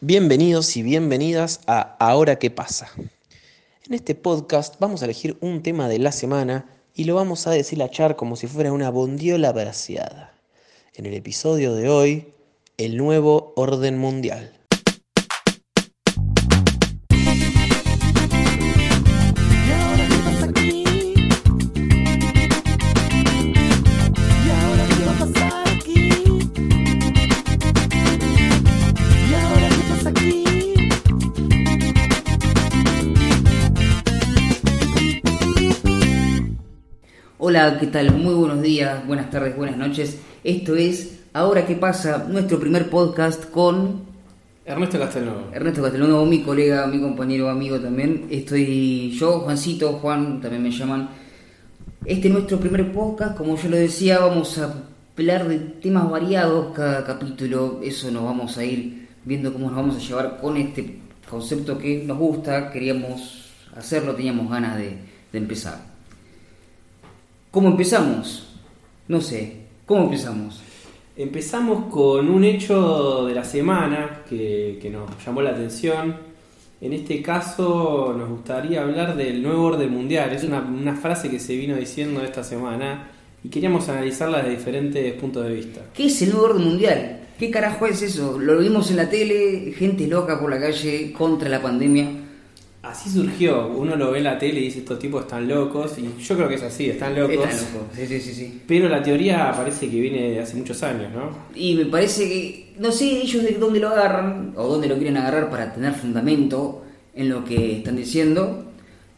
Bienvenidos y bienvenidas a Ahora qué pasa. En este podcast vamos a elegir un tema de la semana y lo vamos a deshilachar como si fuera una bondiola braseada. En el episodio de hoy, el nuevo orden mundial. Hola, ¿qué tal? Muy buenos días, buenas tardes, buenas noches. Esto es Ahora qué pasa, nuestro primer podcast con Ernesto Castelnuovo. Ernesto Castellano, mi colega, mi compañero, amigo también. Estoy yo, Juancito, Juan, también me llaman. Este es nuestro primer podcast, como yo lo decía, vamos a hablar de temas variados cada capítulo. Eso nos vamos a ir viendo cómo nos vamos a llevar con este concepto que nos gusta, queríamos hacerlo, teníamos ganas de, de empezar. ¿Cómo empezamos? No sé, ¿cómo empezamos? Empezamos con un hecho de la semana que, que nos llamó la atención. En este caso nos gustaría hablar del nuevo orden mundial. Es una, una frase que se vino diciendo esta semana y queríamos analizarla desde diferentes puntos de vista. ¿Qué es el nuevo orden mundial? ¿Qué carajo es eso? Lo vimos en la tele, gente loca por la calle contra la pandemia. Así surgió, uno lo ve en la tele y dice estos tipos están locos y yo creo que es así, están locos. Están locos. Sí, sí, sí, sí. Pero la teoría parece que viene de hace muchos años, ¿no? Y me parece que, no sé ellos de dónde lo agarran o dónde lo quieren agarrar para tener fundamento en lo que están diciendo.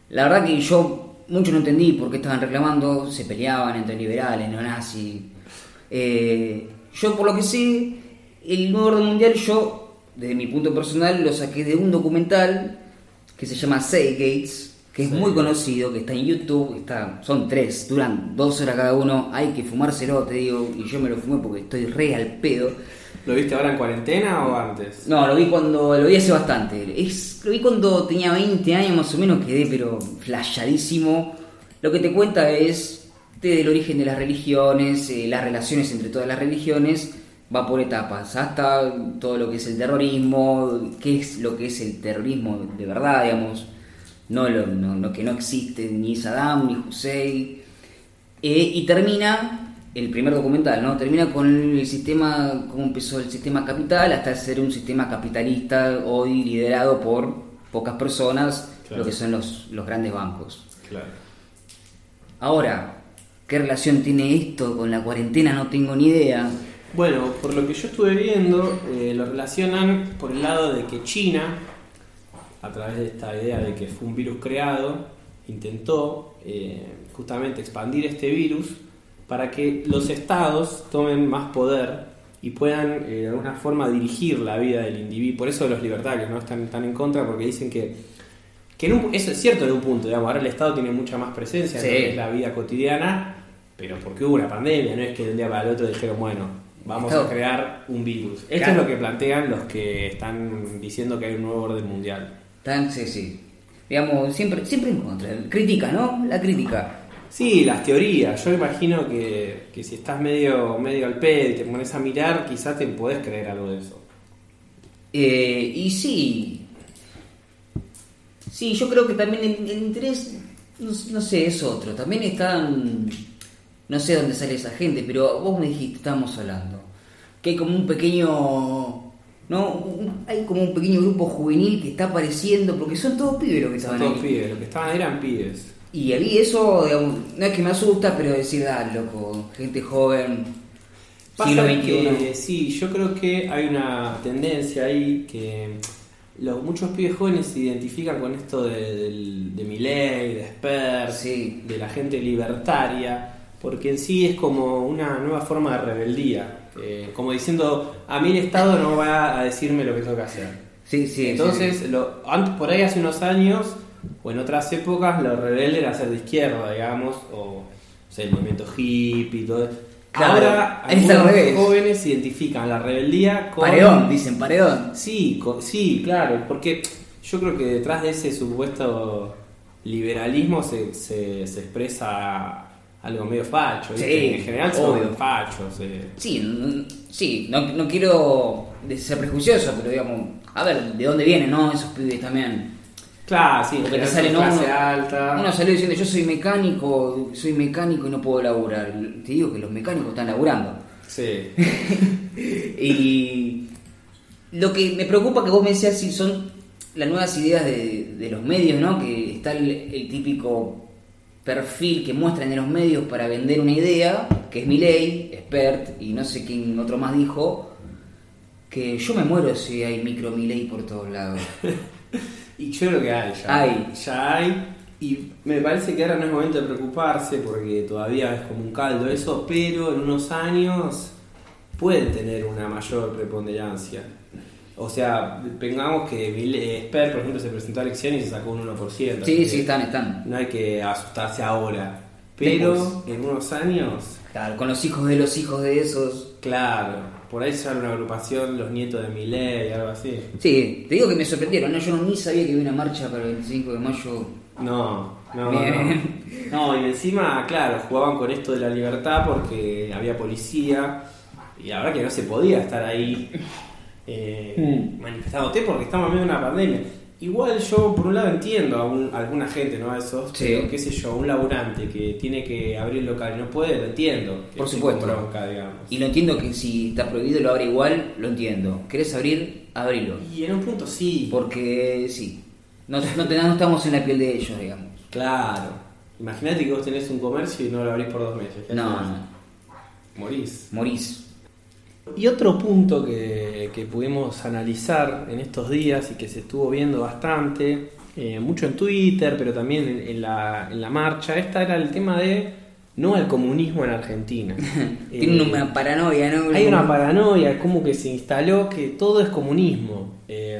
La verdad que yo mucho no entendí por qué estaban reclamando, se peleaban entre liberales, neonazis. Eh, yo por lo que sé, el nuevo orden mundial yo, desde mi punto personal, lo saqué de un documental que se llama Say Gates, que es Sí. muy conocido, que está en YouTube, está, son tres, duran dos horas cada uno, hay que fumárselo, te digo, y yo me lo fumé porque estoy re al pedo. ¿Lo viste ahora en cuarentena o antes? No, lo vi cuando, lo vi hace bastante, es, lo vi cuando tenía 20 años más o menos, quedé pero flashadísimo. Lo que te cuenta es desde el origen de las religiones, eh, las relaciones entre todas las religiones, va por etapas, hasta todo lo que es el terrorismo, qué es lo que es el terrorismo de verdad, digamos, no lo, no- lo que no existe, ni Saddam, ni Hussein, eh, y termina el primer documental, ¿no? Termina con el sistema, cómo empezó el sistema capital hasta ser un sistema capitalista hoy liderado por pocas personas, Claro. lo que son los, los grandes bancos. Claro. Ahora, ¿qué relación tiene esto con la cuarentena? No tengo ni idea. Bueno, por lo que yo estuve viendo, eh, lo relacionan por el lado de que China, a través de esta idea de que fue un virus creado, intentó eh, justamente expandir este virus para que los estados tomen más poder y puedan eh, de alguna forma dirigir la vida del individuo. Por eso los libertarios no están, están en contra, porque dicen que, que en un- eso es cierto en un punto, digamos, ahora el Estado tiene mucha más presencia Sí. en lo que es la vida cotidiana, pero porque hubo una pandemia, no es que de un día para el otro dijeron, bueno, vamos Estado- a crear un virus. Esto Claro. es lo que plantean los que están diciendo que hay un nuevo orden mundial. Tan, sí, sí. Digamos, siempre, siempre en contra. Crítica, ¿no? La crítica. Sí, las teorías. Yo imagino que, que si estás medio, medio al pedo y te pones a mirar, quizás te podés creer algo de eso. Eh, y sí. Sí, yo creo que también el, el interés, no, no sé, es otro. También están. No sé dónde sale esa gente, pero vos me dijiste, estábamos hablando. Que hay como un pequeño. ¿No? Un- hay como un pequeño grupo juvenil que está apareciendo, porque son todos pibes los que estaban todos ahí. pibes, los que estaban eran pibes. Y a mí eso, digamos, no es que me asusta, pero decir, ah, loco, gente joven, siglo XXI. que, sí, yo creo que hay una tendencia ahí que los, muchos pibes jóvenes se identifican con esto de, del- de Milei, de Sper, Sí. de la gente libertaria, porque en sí es como una nueva forma de rebeldía. Eh, como diciendo, a mí el Estado no va a decirme lo que tengo que hacer. Sí, sí. Entonces, sí. lo- antes, por ahí hace unos años, o en otras épocas, lo rebelde era ser de izquierda, digamos, o el movimiento hippie y todo eso. Claro, Ahora, algunos jóvenes identifican la rebeldía con... Paredón, dicen paredón. Sí, sí, claro, porque yo creo que detrás de ese supuesto liberalismo se, se, se expresa algo medio facho, ¿viste? Sí, en general son obvio. fachos. eh. Sí, sí, no, no quiero ser prejuicioso, pero digamos, a ver, ¿de dónde vienen, no? Esos pibes también. Claro, sí, Porque te general sale, son no, clase uno, alta. uno salió diciendo, yo soy mecánico, soy mecánico y no puedo laburar. Te digo que los mecánicos están laburando. Sí. Y lo que me preocupa que vos me decías si son las nuevas ideas de, de los medios, ¿no? Que está el, el típico perfil que muestran en los medios para vender una idea, que es mi ley, expert, y no sé quién otro más dijo, que yo me muero si hay micro ley por todos lados. Y yo creo que hay ya. Hay. Ya hay. Y me parece que ahora no es momento de preocuparse porque todavía es como un caldo eso, pero en unos años pueden tener una mayor preponderancia. O sea, pongamos que Esper, por ejemplo, se presentó a elecciones y se sacó un 1%. así Sí, sí, están, están. No hay que asustarse ahora. Pero Después. en unos años, Claro, con los hijos de los hijos de esos. claro, por ahí sale una agrupación, los nietos de Milei, algo así. Sí, te digo que me sorprendieron, ¿no? Yo no, ni sabía que había una marcha para el 25 de mayo. No, no, Bien. no. No, y encima, claro, jugaban con esto de la libertad porque había policía y ahora que no se podía estar ahí eh, Mm. manifestándote porque estamos en medio de una pandemia. Igual yo, por un lado, entiendo a, un- a alguna gente, ¿no? A esos, Sí. pero, qué sé yo, un laburante que tiene que abrir el local y no puede, lo entiendo. Por supuesto. bronca. Y lo entiendo que si está prohibido lo abre igual, lo entiendo. ¿Querés abrir? Abrilo. Y en un punto sí. Porque sí. No, no, no estamos en la piel de ellos, digamos. Claro. Imagínate que vos tenés un comercio y no lo abrís por dos meses. ¿Qué No, no. Morís. Morís. Y otro punto que, que pudimos analizar en estos días y que se estuvo viendo bastante, eh, mucho en Twitter, pero también en, en la, en la marcha, esta era el tema de no al comunismo en Argentina. Tiene Eh, una paranoia, ¿no? hay una paranoia, como que se instaló que todo es comunismo. Eh,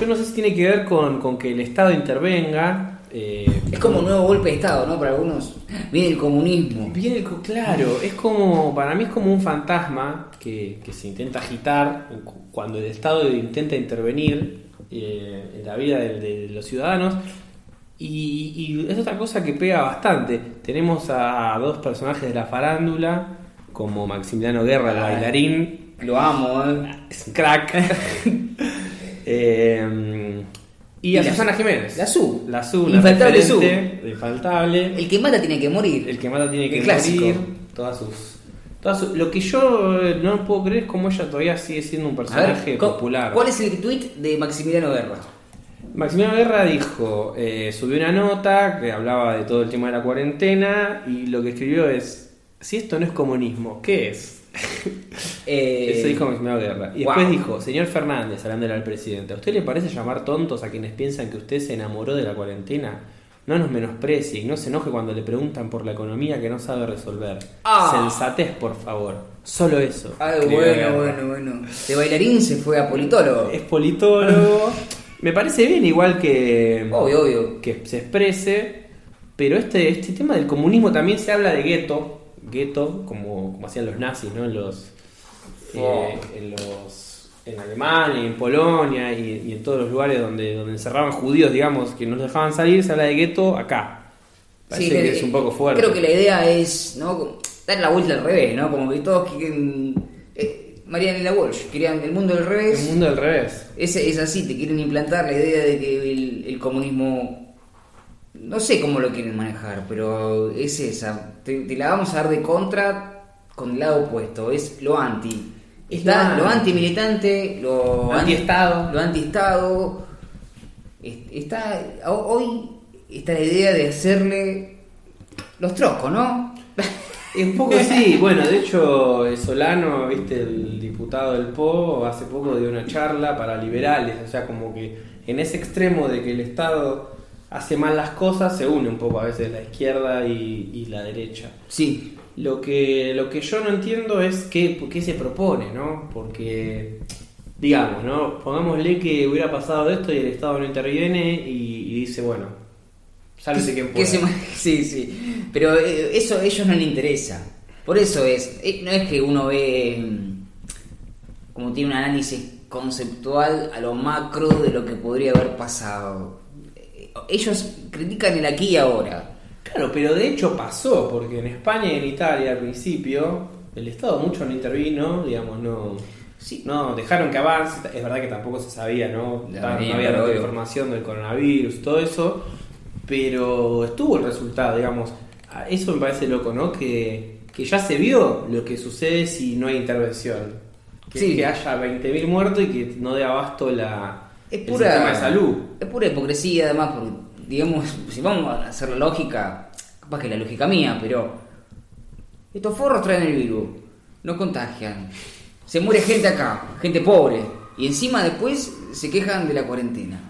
yo no sé si tiene que ver con, con que el Estado intervenga. Eh, Es como un nuevo golpe de Estado, ¿no? Para algunos. Viene el comunismo. Viene el claro, es como, para mí es como un fantasma que, que se intenta agitar cuando el Estado intenta intervenir eh, en la vida de, de los ciudadanos. Y, y es otra cosa que pega bastante. Tenemos a, dos personajes de la farándula, como Maximiliano Guerra, el bailarín, Lo amo, ¿eh? es un crack. Eh, y a Y la- Susana Jiménez. la Su. La Su, la Infaltable referente, Infaltable. El que mata tiene que morir. El que mata tiene que El morir. Todas sus, todas sus- Lo que yo eh, no puedo creer es cómo ella todavía sigue siendo un A ver, personaje popular. ¿cuál es el tweet de Maximiliano Guerra? Maximiliano Guerra dijo, eh, subió una nota que hablaba de todo el tema de la cuarentena y lo que escribió es, si esto no es comunismo, ¿qué es? Eh, Eso dijo Maximiliano Guerra. Y wow. después dijo, señor Fernández, hablándole al presidente, ¿a usted le parece llamar tontos a quienes piensan que usted se enamoró de la cuarentena? No nos menosprecie y no se enoje cuando le preguntan por la economía que no sabe resolver. Ah. Sensatez, por favor. Solo eso. Ay, escribió bueno, bueno, bueno. De bailarín se fue a politólogo. Es politólogo. Me parece bien igual que, Obvio, obvio. que se exprese, pero este, este tema del comunismo también se habla de gueto, gueto, como, como hacían los nazis, ¿no? En los, eh, en los en Alemania, y en Polonia y, y en todos los lugares donde, donde encerraban judíos, digamos, que no los dejaban salir, se habla de gueto acá. Parece Sí, que que- es un poco fuerte. Creo que la idea es, ¿no? Dar la vuelta al revés, ¿no? Como que todos quieren. Eh, Mariana y la Walsh querían el mundo al revés. El mundo al revés. Es, es así, te quieren implantar la idea de que el, el comunismo. No sé cómo lo quieren manejar, pero es esa. Te, te la vamos a dar de contra con el lado opuesto. Es lo anti. Es Está lo lo anti. anti-militante, lo Anti-estado. Lo anti-estado. Es- Está, ho- hoy está la idea de hacerle los troscos, ¿no? Un poco sí, bueno, de hecho Solano, viste, el diputado del PO, hace poco dio una charla para liberales, o sea, como que en ese extremo de que el Estado hace mal las cosas, se une un poco a veces la izquierda y, y la derecha. Sí. Lo que, lo que yo no entiendo es qué, qué se propone, ¿no? Porque, digamos, ¿no? Pongámosle que hubiera pasado esto y el Estado no interviene y, y dice, bueno, sálvese quien Que pueda. se sí, sí. Pero eh, eso a ellos no les interesa. Por eso es. eh, No es que uno ve. mm, Como tiene un análisis conceptual a lo macro de lo que podría haber pasado. Ellos critican el aquí y ahora. Claro, pero de hecho pasó, porque en España y en Italia al principio el Estado mucho no intervino, digamos, no, Sí. no dejaron que avance. Es verdad que tampoco se sabía, ¿no? Ya Tan- venía, no había tanta información del coronavirus, todo eso, pero estuvo el resultado, digamos. A- Eso me parece loco, ¿no? Que, que ya se vio lo que sucede si no hay intervención. Que, Sí. que haya 20.000 muertos y que no dé abasto la, Es el pura, sistema de salud. Es pura hipocresía, además, porque, digamos, si vamos a hacer la lógica, capaz que la lógica mía, pero estos forros traen el virus, no contagian, se muere gente acá, gente pobre, y encima después se quejan de la cuarentena.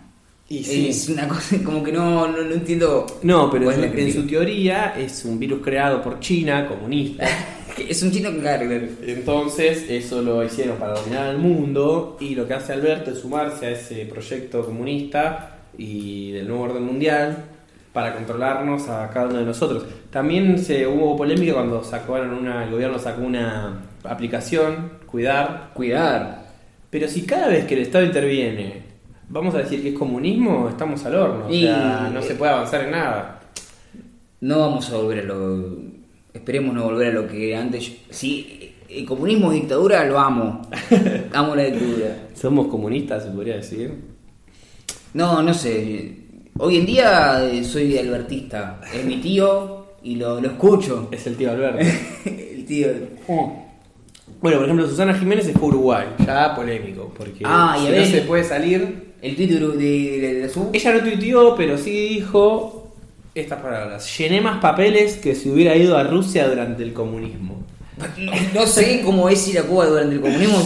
Y sí. Es una cosa como que no, no, no entiendo. No, pero en, es su teoría es un virus creado por China, comunista. Es un chino claro, claro. Entonces, eso lo hicieron para dominar al mundo y lo que hace Alberto es sumarse a ese proyecto comunista y del nuevo orden mundial para controlarnos a cada uno de nosotros. También se hubo polémica cuando sacaron una, el gobierno sacó una aplicación, Cuidar, Cuidar. pero si cada vez que el Estado interviene vamos a decir que es comunismo, estamos al horno, o Y- sea, no se puede avanzar en nada. No vamos a volver a lo. Esperemos no volver a lo que antes. Si el comunismo es dictadura, lo amo. amo la dictadura. Somos comunistas, se podría decir. No, no sé. Hoy en día eh, soy albertista. Es mi tío y lo, lo escucho. Es el tío Alberto. el tío. Bueno, por ejemplo, Susana Jiménez a Uruguay, ya polémico, porque Ah, y si a no se puede salir. El título de, de, de su. Ella no tuiteó, pero sí dijo estas palabras: Llené más papeles que si hubiera ido a Rusia durante el comunismo. No, no sé cómo es ir a Cuba durante el comunismo.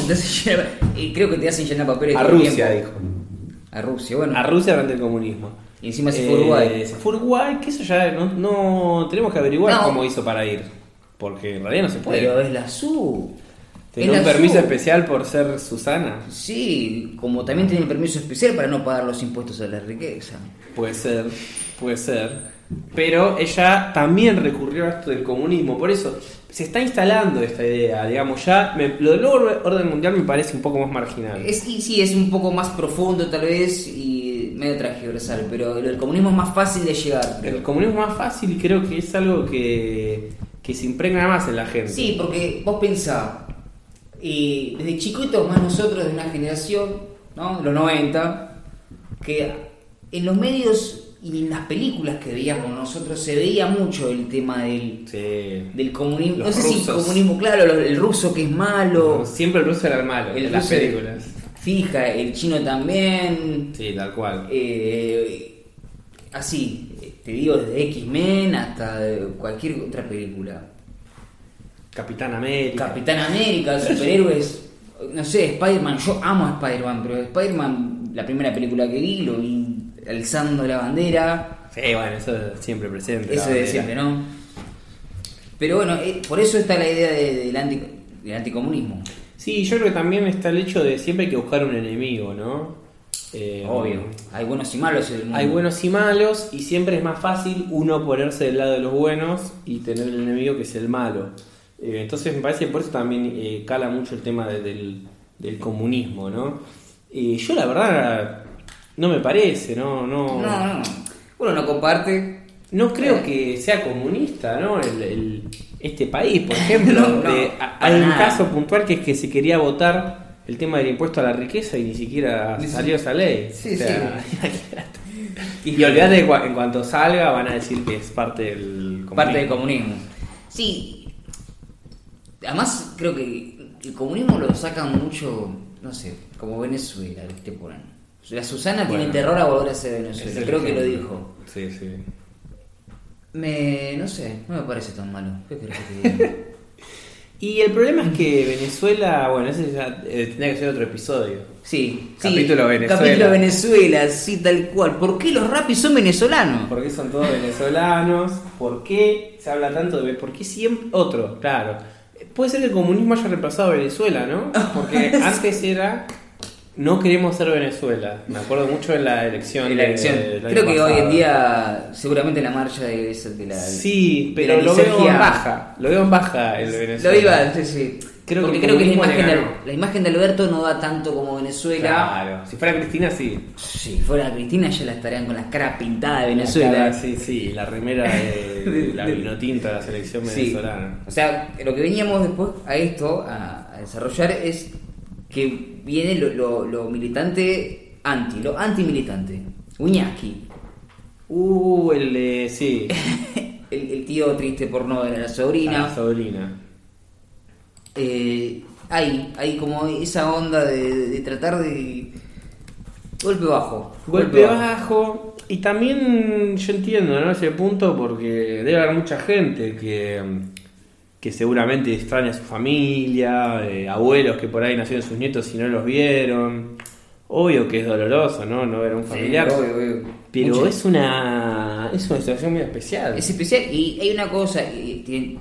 llenar- eh, creo que te hacen llenar papeles. A Rusia, tiempo. dijo. A Rusia, bueno. A Rusia durante el comunismo. Y encima se fue Uruguay. Eh, Se fue a Uruguay, que eso ya no, no- tenemos que averiguar No. cómo hizo para ir. Porque en realidad no se puede. Pero es la SU. Tiene un permiso SU. especial por ser Susana. Sí, como también tiene el permiso especial para no pagar los impuestos a la riqueza. Puede ser, puede ser. Pero ella también recurrió a esto del comunismo. Por eso se está instalando esta idea. Digamos, ya me- lo del nuevo orden mundial me parece un poco más marginal. Es, y sí, es un poco más profundo tal vez y medio transversal, pero el comunismo es más fácil de llegar. creo. El comunismo es más fácil y creo que es algo que, que se impregna más en la gente. Sí, porque vos pensás, y desde chiquitos más nosotros de una generación, ¿no? Los 90, que en los medios y en las películas que veíamos nosotros se veía mucho el tema del, Sí. del comunismo. Los no sé si rusos. comunismo, claro, el ruso que es malo. Siempre el ruso era el malo El en las películas. Fija, el chino también. Sí, tal cual. eh, así, te digo, desde X-Men hasta cualquier otra película. Capitán América. Capitán América, superhéroes. No sé, Spider-Man. Yo amo a Spider-Man, pero Spider-Man, la primera película que vi, lo vi alzando la bandera. sí, bueno, eso es siempre presente. la Eso de bandera. siempre, ¿no? Pero bueno, eh, por eso está la idea de- del, anti, del anticomunismo. Sí, yo creo que también está el hecho de siempre hay que buscar un enemigo, ¿no? Eh, Obvio. Hay buenos y malos en el mundo. Hay buenos y malos y siempre es más fácil uno ponerse del lado de los buenos y tener el enemigo que es el malo. Eh, entonces me parece que por eso también eh, cala mucho el tema de- del, del comunismo, ¿no? Eh, yo la verdad no me parece, ¿no? No, No, no. Uno no comparte. no creo Eh. que sea comunista, ¿no? El, el- este país, por ejemplo. No, no, de- a- para hay un caso puntual que es que se quería votar el tema del impuesto a la riqueza y ni siquiera Sí. salió esa ley. Sí, Y olvídate que cua- en cuanto salga van a decir que es parte del comunismo. Parte del comunismo. Sí. Además, creo que el comunismo lo sacan mucho, no sé, como Venezuela, ¿viste? Por ahí. La Susana Bueno. tiene terror a volver a ser Venezuela, el creo que lo dijo. Sí, sí. Me, no sé, no me parece tan malo. ¿Qué querés que te diga? Y el problema es que Venezuela, bueno, ese ya eh, tendría que ser otro episodio. Sí, Capítulo sí, Venezuela. Capítulo Venezuela, sí, tal cual. ¿Por qué los rapis son venezolanos? ¿Por qué son todos venezolanos? ¿Por qué se habla tanto de... ¿Por qué siempre... Otro, claro. Puede ser que el comunismo haya reemplazado a Venezuela, ¿no? Porque antes era... No queremos ser Venezuela. Me acuerdo mucho de la elección. En la de- elección. Creo que hoy en día, seguramente la marcha de, de la. Sí, de pero la lo veo en baja. Lo veo en baja el Lo Venezuela. iba, sí, sí. Creo Porque que creo que la imagen, de, la imagen de Alberto no da tanto como Venezuela. Claro, si fuera Cristina, sí. Si fuera Cristina ya la estarían con la cara pintada de La Venezuela. cara, sí, sí, la remera de, De- la de- vinotinta de la selección Sí. venezolana. O sea, lo que veníamos después a esto, a, a desarrollar, es que viene lo, lo- lo militante anti, lo anti-militante. Uñaki, Uh, el de. Sí. el, el tío triste porno de la sobrina. La sobrina. Eh, hay, hay como esa onda de, de tratar de. Golpe bajo. Golpe bajo. Y también yo entiendo, ¿no? Ese punto porque debe haber mucha gente que, que seguramente extraña a su familia, eh, abuelos que por ahí nacieron sus nietos y no los vieron. Obvio que es doloroso, ¿no? No ver a un Sí, familiar. obvio, obvio. Pero Mucho. es una es una situación muy especial. Es especial y hay una cosa, y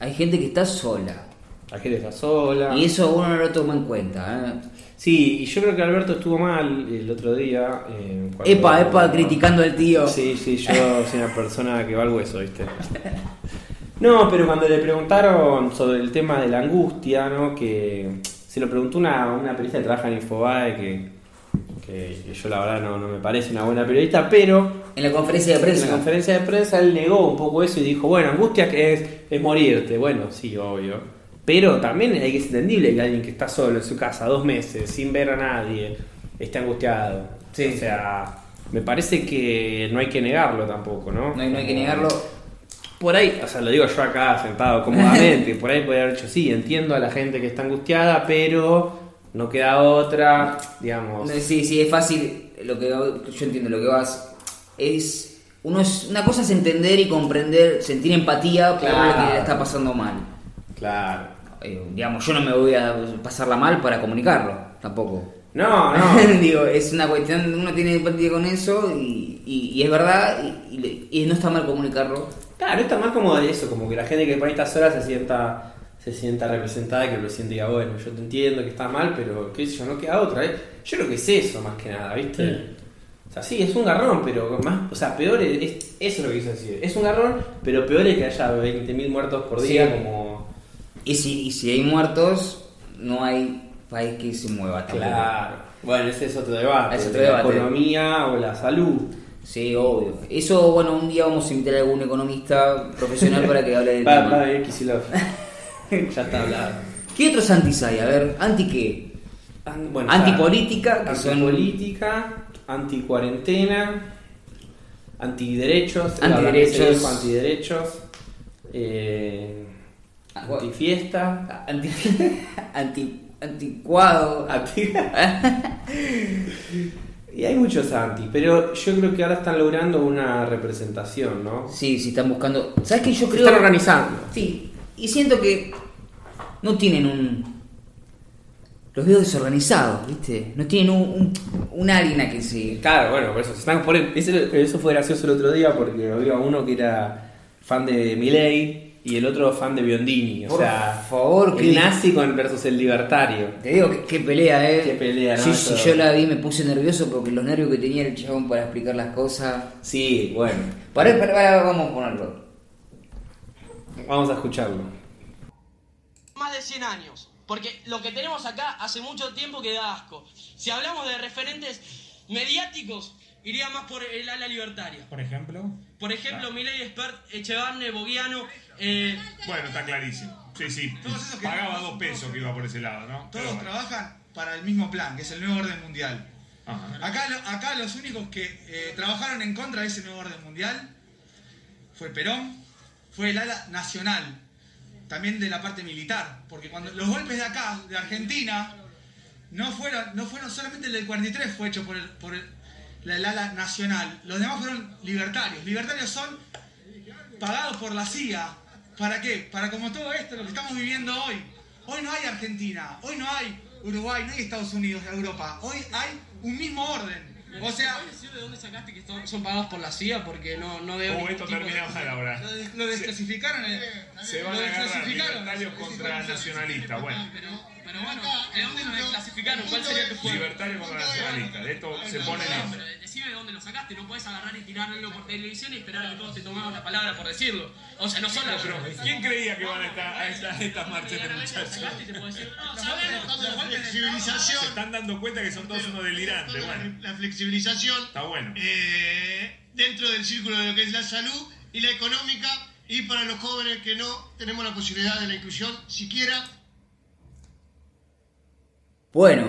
hay gente que está sola. La gente está sola. Y eso uno no lo toma en cuenta. ¿eh? Sí, y yo creo que Alberto estuvo mal el otro día. eh, cuando- Epa, epa, criticando al tío. Sí, sí, yo soy una persona que va al hueso, ¿viste? No, pero cuando le preguntaron sobre el tema de la angustia, ¿no? Que se lo preguntó una, una periodista que trabaja en Infobae, que, que- que yo la verdad no, no me parece una buena periodista, pero En la conferencia de en prensa. la conferencia de prensa él negó un poco eso y dijo, bueno, angustia que es, es morirte. Bueno, sí, obvio. Pero también hay que ser entendible que alguien que está solo en su casa dos meses, sin ver a nadie, esté angustiado. Sí. O sea, me parece que no hay que negarlo tampoco, ¿no? No hay, no hay que negarlo. Por ahí, o sea, lo digo yo acá sentado cómodamente, por ahí podría haber dicho, sí, entiendo a la gente que está angustiada, pero no queda otra, digamos. No, Sí, sí, es fácil. Lo que yo entiendo, lo que vas es. Uno es una cosa es entender y comprender, sentir empatía por lo que Claro. le está pasando mal. Claro. Eh, digamos, yo no me voy a pasarla mal para comunicarlo, tampoco. No, no. Digo, es una cuestión, uno tiene empatía con eso y, y- y es verdad y no está mal comunicarlo. Claro, está más como de eso, como que la gente que ahí está sola se sienta, se sienta representada y que el presidente diga, bueno, yo te entiendo que está mal, pero qué sé yo, no queda otra. ¿eh? Yo creo que es eso más que nada, ¿viste? Sí. O sea, sí, es un garrón, pero más, o sea, peor es, es- eso es lo que quiso decir. Es un garrón, pero peor es que haya 20.000 muertos por día, Sí. como... Y si, y si hay muertos, no hay país que se mueva tampoco. Claro. Bueno, ese es otro debate. Es otro de debate. La economía o la salud. Sí, obvio. Eso, bueno, un día vamos a invitar a algún economista profesional para que hable del Va, tema. va a venir Kicillof. ya está hablado. ¿Qué otros antis hay? A ver, ¿anti qué? An- bueno, Antipolítica, que son- antipolítica, anticuarentena, antiderechos, Antiderechos. que antiderechos, eh, Ah, antifiesta, Anti, anti, anticuado. anti... y hay muchos anti, pero yo creo que ahora están logrando una representación, ¿no? Sí, sí, están buscando. ¿Sabes qué? Yo Se creo. están organizando. Sí, y siento que no tienen un. Los veo desorganizados, ¿viste? No tienen un, un, un que se. Claro, bueno, por eso se están por eso, eso fue gracioso el otro día porque había uno que era fan de Milei y el otro fan de Biondini, o Por sea, favor, el que- nazi con versus el libertario. Te digo, qué, qué pelea, ¿eh? Qué pelea, ¿no? Sí, sí, yo la vi me puse nervioso porque los nervios que tenía el chabón para explicar las cosas. Sí, bueno, Para, para, para, vamos a ponerlo. vamos a escucharlo. más de 100 años. Porque lo que tenemos acá hace mucho tiempo que da asco. Si hablamos de referentes mediáticos, iría más por el ala libertaria. Por ejemplo. Por ejemplo, Milei Expert, Echevarne, Bogiano. Eh, Bueno, está clarísimo. Sí, sí. Todos esos que- Pagaba dos pesos que iba por ese lado, ¿no? Todos bueno. trabajan para el mismo plan, que es el nuevo orden mundial. Ajá. Acá, acá los únicos que eh, trabajaron en contra de ese nuevo orden mundial fue Perón, fue el ala nacional, también de la parte militar, porque cuando los golpes de acá, de Argentina, no fueron, no fueron solamente el del 43 fue hecho por el, por el ala nacional, los demás fueron libertarios. Libertarios son pagados por la CIA. ¿Para qué? Para como todo esto, lo que estamos viviendo hoy. Hoy no hay Argentina, hoy no hay Uruguay, no hay Estados Unidos, Europa. Hoy hay un mismo orden. O sea, ¿Puedes decir de dónde sacaste que son, son pagados por la CIA? Porque no, no veo. Oh, esto termina de- mal ahora. lo, des- lo desclasificaron. eh, Se van a agarrar libertarios contra nacionalistas. Bueno, pero bueno, ¿de dónde nos desclasificaron? ¿Cuál sería tu fuente? Libertario contra nacionalista. De esto se pone en eso. decime de dónde lo sacaste, no puedes agarrar y tirarlo por televisión y esperar a que todos te tomemos la palabra por decirlo. O sea, no solo Pero, ¿quién creía que van a estar a estas, estas marchas de muchachos? La flexibilización, Se están dando cuenta que son todos unos delirantes. Bueno, la flexibilización está bueno. eh, dentro del círculo de lo que es la salud y la económica y para los jóvenes que no tenemos la posibilidad de la inclusión siquiera Bueno,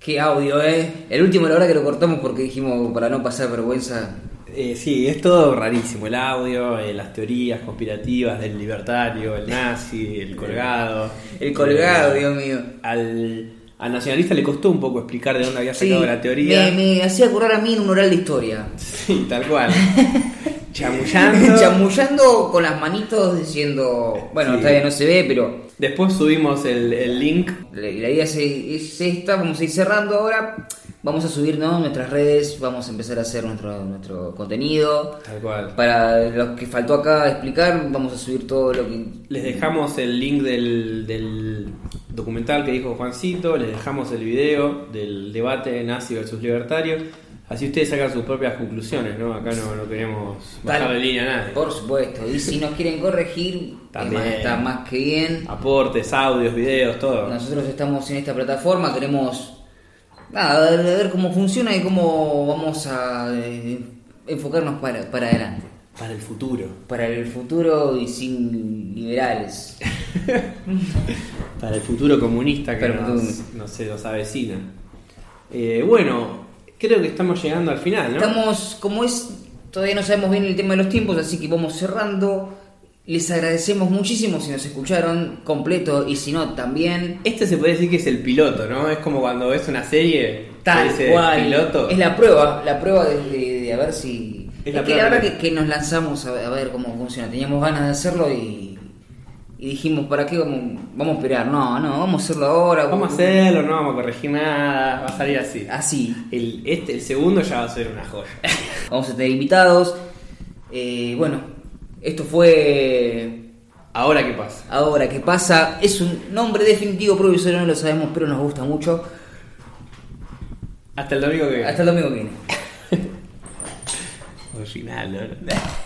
qué audio, ¿eh? El último, la verdad que lo cortamos porque dijimos para no pasar vergüenza. Eh, sí, es todo rarísimo. El audio, eh, las teorías conspirativas del libertario, el nazi, el colgado. El colgado, Eh, Dios mío. Al, al nacionalista le costó un poco explicar de dónde había Sí, sacado la teoría. me, me hacía acordar a mí en un oral de historia. Sí, tal cual. Chamullando. Chamullando con las manitos diciendo, bueno, Sí. todavía no se ve, pero Después subimos el, el link. la, la idea es, es esta, vamos a ir cerrando ahora. Vamos a subir ¿no? nuestras redes, vamos a empezar a hacer nuestro, nuestro contenido. Tal cual. Para los que faltó acá explicar, vamos a subir todo lo que... Les dejamos el link del, del documental que dijo Juancito, les dejamos el video del debate nazi versus libertario. Así ustedes sacan sus propias conclusiones, ¿no? Acá no, no queremos bajar de línea a nadie. Por supuesto, y si nos quieren corregir, También. está más que bien. Aportes, audios, videos, todo. Nosotros estamos en esta plataforma, queremos nada, ver cómo funciona y cómo vamos a eh, enfocarnos para, para adelante. Para el futuro. Para el futuro y sin liberales. Para el futuro comunista que nos, no sé, nos avecina. Eh, bueno, creo que estamos llegando al final, ¿no? Estamos, como es, todavía no sabemos bien el tema de los tiempos, así que vamos cerrando. Les agradecemos muchísimo si nos escucharon completo y si no también. Este se puede decir que es el piloto, ¿no? Es como cuando ves una serie, Tal cual. piloto. Es la prueba, la prueba de, de- de a ver si. Es Es, la que la verdad que- que, que nos lanzamos a, a ver cómo funciona. Teníamos ganas de hacerlo y, y dijimos, ¿para qué vamos, vamos a esperar? No, no, vamos a hacerlo ahora. Vamos a hacerlo, no vamos a corregir nada, va a salir así. Así. El, este, el segundo ya va a ser una joya. Vamos a tener invitados. Eh, bueno, esto fue. Ahora qué pasa. Ahora, ¿qué pasa? Es un nombre definitivo provisorio, no lo sabemos, pero nos gusta mucho. Hasta el domingo que viene. Hasta el domingo que viene. Original, ¿no?